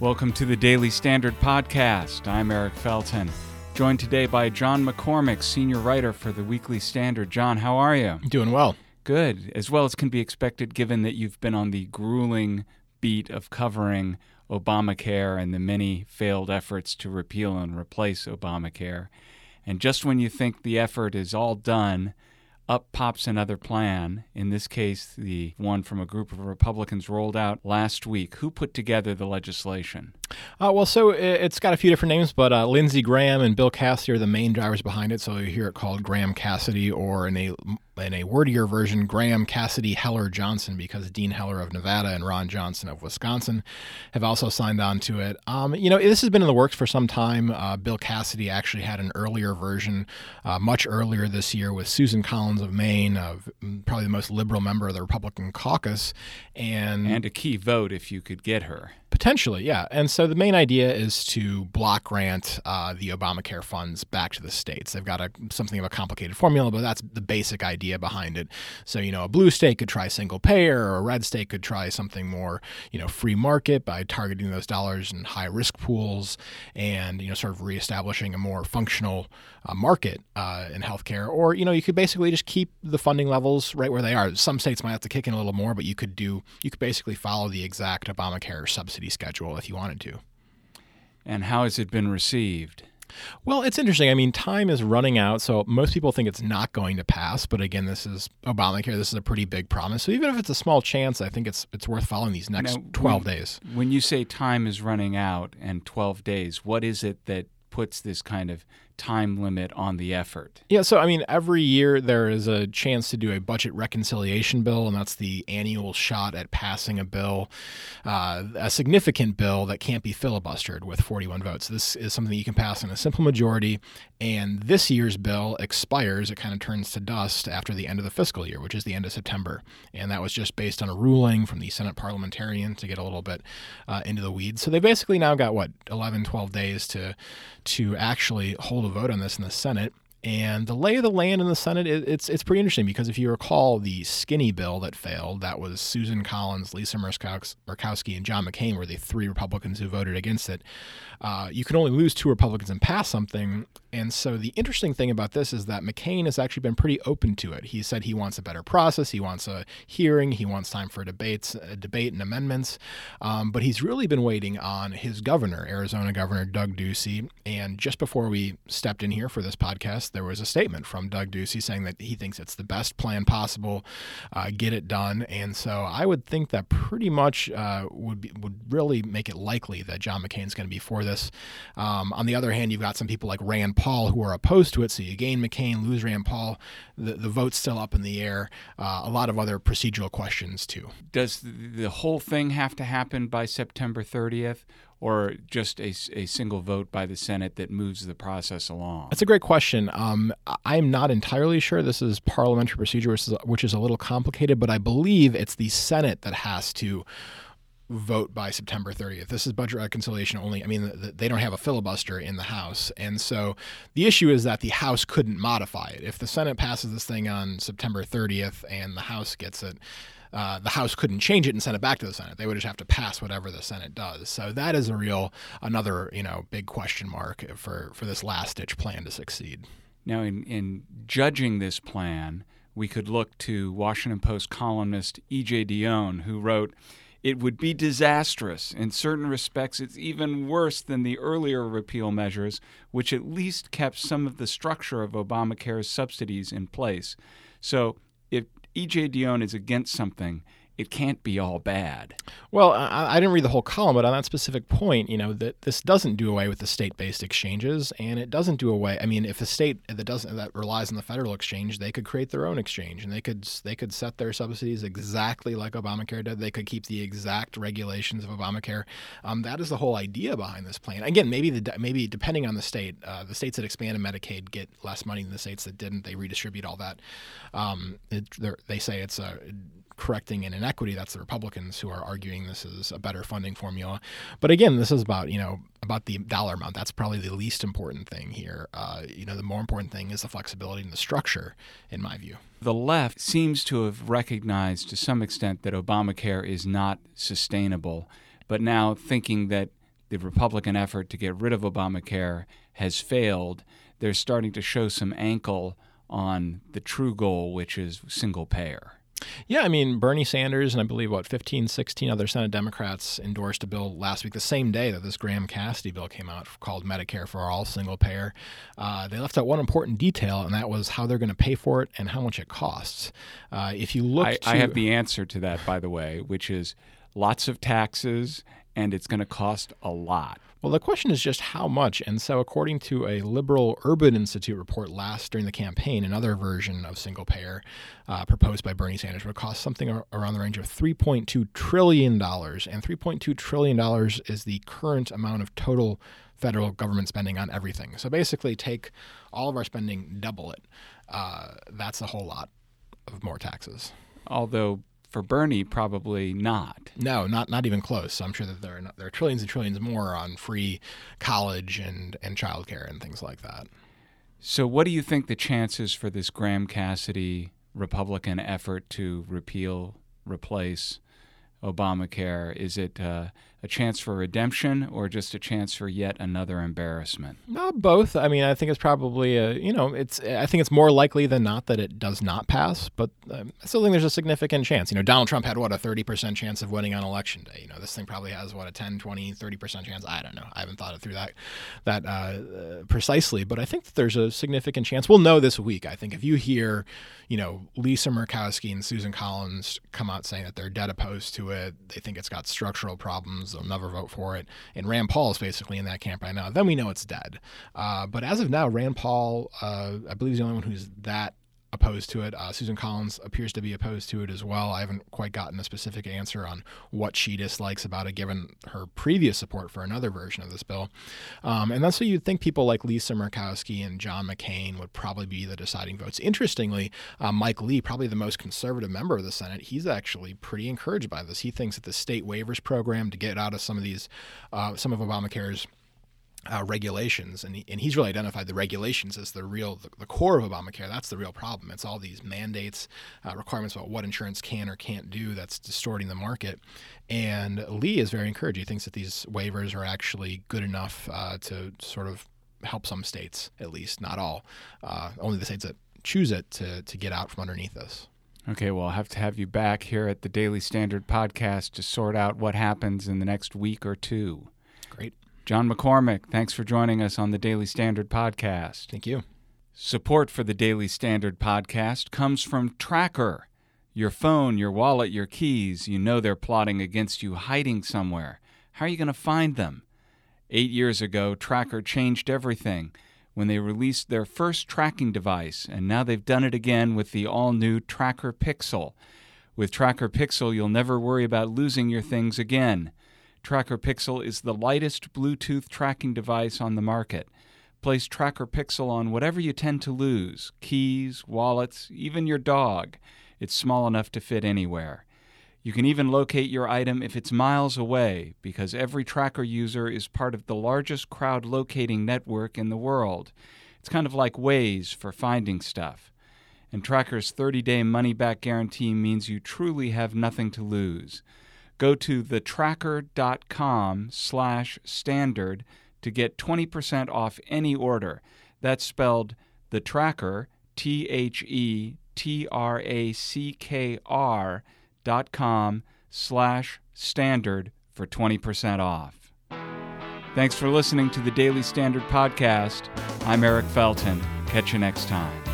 Welcome to the Daily Standard Podcast. I'm Eric Felten, joined today by John McCormack, senior writer for the Weekly Standard. John, how are you? Doing well. Good, as well as can be expected given that you've been on the grueling beat of covering Obamacare and the many failed efforts to repeal and replace Obamacare. And just when you think the effort is all done, up pops another plan. In this case, the one from a group of Republicans rolled out last week. Who put together the legislation? Uh, well, so it's got a few different names, but uh, Lindsey Graham and Bill Cassidy are the main drivers behind it. So you hear it called Graham Cassidy, or in a in a wordier version, Graham Cassidy Heller Johnson, because Dean Heller of Nevada and Ron Johnson of Wisconsin have also signed on to it. Um, you know, this has been in the works for some time. Uh, Bill Cassidy actually had an earlier version, uh, much earlier this year, with Susan Collins of Maine, of mm, probably the most liberal member of the Republican caucus, and and a key vote if you could get her. Potentially, yeah. And so the main idea is to block grant uh, the Obamacare funds back to the states. They've got a, something of a complicated formula, but that's the basic idea behind it. So, you know, a blue state could try single payer, or a red state could try something more, you know, free market by targeting those dollars in high risk pools and, you know, sort of reestablishing a more functional uh, market uh, in healthcare. Or, you know, you could basically just keep the funding levels right where they are. Some states might have to kick in a little more, but you could do, you could basically follow the exact Obamacare subsidy schedule if you wanted to. And how has it been received? Well, it's interesting. I mean, time is running out, so most people think it's not going to pass. But again, this is Obamacare. This is a pretty big promise. So even if it's a small chance, I think it's it's worth following these next now, twelve when, days. When you say time is running out and twelve days, what is it that puts this kind of time limit on the effort? Yeah, so I mean, every year there is a chance to do a budget reconciliation bill, and that's the annual shot at passing a bill, uh, a significant bill that can't be filibustered with 41 votes. This is something you can pass in a simple majority, and this year's bill expires. It kind of turns to dust after the end of the fiscal year, which is the end of September, and that was just based on a ruling from the Senate parliamentarian to get a little bit uh, into the weeds. So they basically now got what 11, 12 days to to actually hold vote on this in the Senate. And the lay of the land in the Senate, it's it's pretty interesting because if you recall the skinny bill that failed, that was Susan Collins, Lisa Murkowski, and John McCain were the three Republicans who voted against it. Uh, you can only lose two Republicans and pass something. And so the interesting thing about this is that McCain has actually been pretty open to it. He said he wants a better process, he wants a hearing, he wants time for debates, a debate and amendments. Um, but he's really been waiting on his governor, Arizona Governor Doug Ducey. And just before we stepped in here for this podcast, there was a statement from Doug Ducey saying that he thinks it's the best plan possible, uh, get it done. And so I would think that pretty much uh, would be, would really make it likely that John McCain's going to be for this. Um, on the other hand, you've got some people like Rand Paul who are opposed to it. So you gain McCain, lose Rand Paul. The, the vote's still up in the air. Uh, a lot of other procedural questions, too. Does the whole thing have to happen by September 30th? Or just a, a single vote by the Senate that moves the process along? That's a great question. Um, I'm not entirely sure. This is parliamentary procedure, which is, which is a little complicated, but I believe it's the Senate that has to vote by September 30th. This is budget reconciliation only. I mean, they don't have a filibuster in the House. And so the issue is that the House couldn't modify it. If the Senate passes this thing on September 30th and the House gets it, uh, the House couldn't change it and send it back to the Senate. They would just have to pass whatever the Senate does. So that is a real another you know big question mark for for this last ditch plan to succeed. Now, in in judging this plan, we could look to Washington Post columnist E.J. Dionne, who wrote. It would be disastrous. In certain respects, it's even worse than the earlier repeal measures, which at least kept some of the structure of Obamacare's subsidies in place. So, if E.J. Dionne is against something, it can't be all bad. Well, I, I, didn't read the whole column, but on that specific point, you know, that this doesn't do away with the state-based exchanges, and it doesn't do away. I mean, if a state that doesn't that relies on the federal exchange, they could create their own exchange, and they could they could set their subsidies exactly like Obamacare did. They could keep the exact regulations of Obamacare. Um, that is the whole idea behind this plan. Again, maybe the maybe depending on the state, uh, the states that expanded Medicaid get less money than the states that didn't. They redistribute all that. Um, it, they say it's a correcting an inequity. That's the Republicans who are arguing this is a better funding formula. But again, this is about you know about the dollar amount. That's probably the least important thing here. Uh, you know, the more important thing is the flexibility and the structure, in my view. The left seems to have recognized to some extent that Obamacare is not sustainable, but now thinking that the Republican effort to get rid of Obamacare has failed, they're starting to show some ankle on the true goal, which is single payer. Yeah, I mean, Bernie Sanders and I believe, what, 15, 16 other Senate Democrats endorsed a bill last week, the same day that this Graham Cassidy bill came out called Medicare for All Single Payer. Uh, they left out one important detail, and that was how they're going to pay for it and how much it costs. Uh, if you look I, to, I have the answer to that, by the way, which is lots of taxes and it's going to cost a lot. Well, the question is just how much. And so, according to a liberal Urban Institute report last during the campaign, another version of single payer uh, proposed by Bernie Sanders would cost something around the range of $3.2 trillion. And $3.2 trillion is the current amount of total federal government spending on everything. So, basically, take all of our spending, double it. Uh, that's a whole lot of more taxes. Although for Bernie, probably not. No, not not even close. I'm sure that there are not, there are trillions and trillions more on free college and and childcare and things like that. So, what do you think the chances for this Graham Cassidy Republican effort to repeal, replace Obamacare? Is it uh, a chance for redemption or just a chance for yet another embarrassment? No, both. I mean, I think it's probably a, you know, it's I think it's more likely than not that it does not pass, but um, I still think there's a significant chance. You know, Donald Trump had what a 30% chance of winning on election day. You know, this thing probably has what a 10, 20, 30% chance. I don't know. I haven't thought it through that that uh, uh, precisely, but I think that there's a significant chance. We'll know this week. I think if you hear, you know, Lisa Murkowski and Susan Collins come out saying that they're dead opposed to it, they think it's got structural problems They'll never vote for it. And Rand Paul is basically in that camp right now. Then we know it's dead. Uh, but as of now, Rand Paul, uh, I believe, is the only one who's that opposed to it. Uh, Susan Collins appears to be opposed to it as well. I haven't quite gotten a specific answer on what she dislikes about it, given her previous support for another version of this bill. Um, and that's so you'd think people like Lisa Murkowski and John McCain would probably be the deciding votes. Interestingly, uh, Mike Lee, probably the most conservative member of the Senate, he's actually pretty encouraged by this. He thinks that the state waivers program to get out of some of these, uh, some of Obamacare's uh, regulations, and, he, and he's really identified the regulations as the real the, the, core of Obamacare. That's the real problem. It's all these mandates, uh, requirements about what insurance can or can't do that's distorting the market. And Lee is very encouraged. He thinks that these waivers are actually good enough uh, to sort of help some states, at least, not all, uh, only the states that choose it to to get out from underneath this. Okay, well, I'll have to have you back here at the Daily Standard podcast to sort out what happens in the next week or two. John McCormack, thanks for joining us on the Daily Standard Podcast. Thank you. Support for the Daily Standard Podcast comes from TrackR. Your phone, your wallet, your keys, you know they're plotting against you, hiding somewhere. How are you going to find them? Eight years ago, TrackR changed everything when they released their first tracking device, and now they've done it again with the all new TrackR Pixel. With TrackR Pixel, you'll never worry about losing your things again. TrackR Pixel is the lightest Bluetooth tracking device on the market. Place TrackR Pixel on whatever you tend to lose keys, wallets, even your dog. It's small enough to fit anywhere. You can even locate your item if it's miles away, because every tracker user is part of the largest crowd locating network in the world. It's kind of like Waze for finding stuff. And TrackR's 30 day money back guarantee means you truly have nothing to lose. Go to thetrackr.com slash standard to get 20% off any order. That's spelled the tracker, T H E T R A C K R dot com slash standard for 20% off. Thanks for listening to the Daily Standard Podcast. I'm Eric Felten. Catch you next time.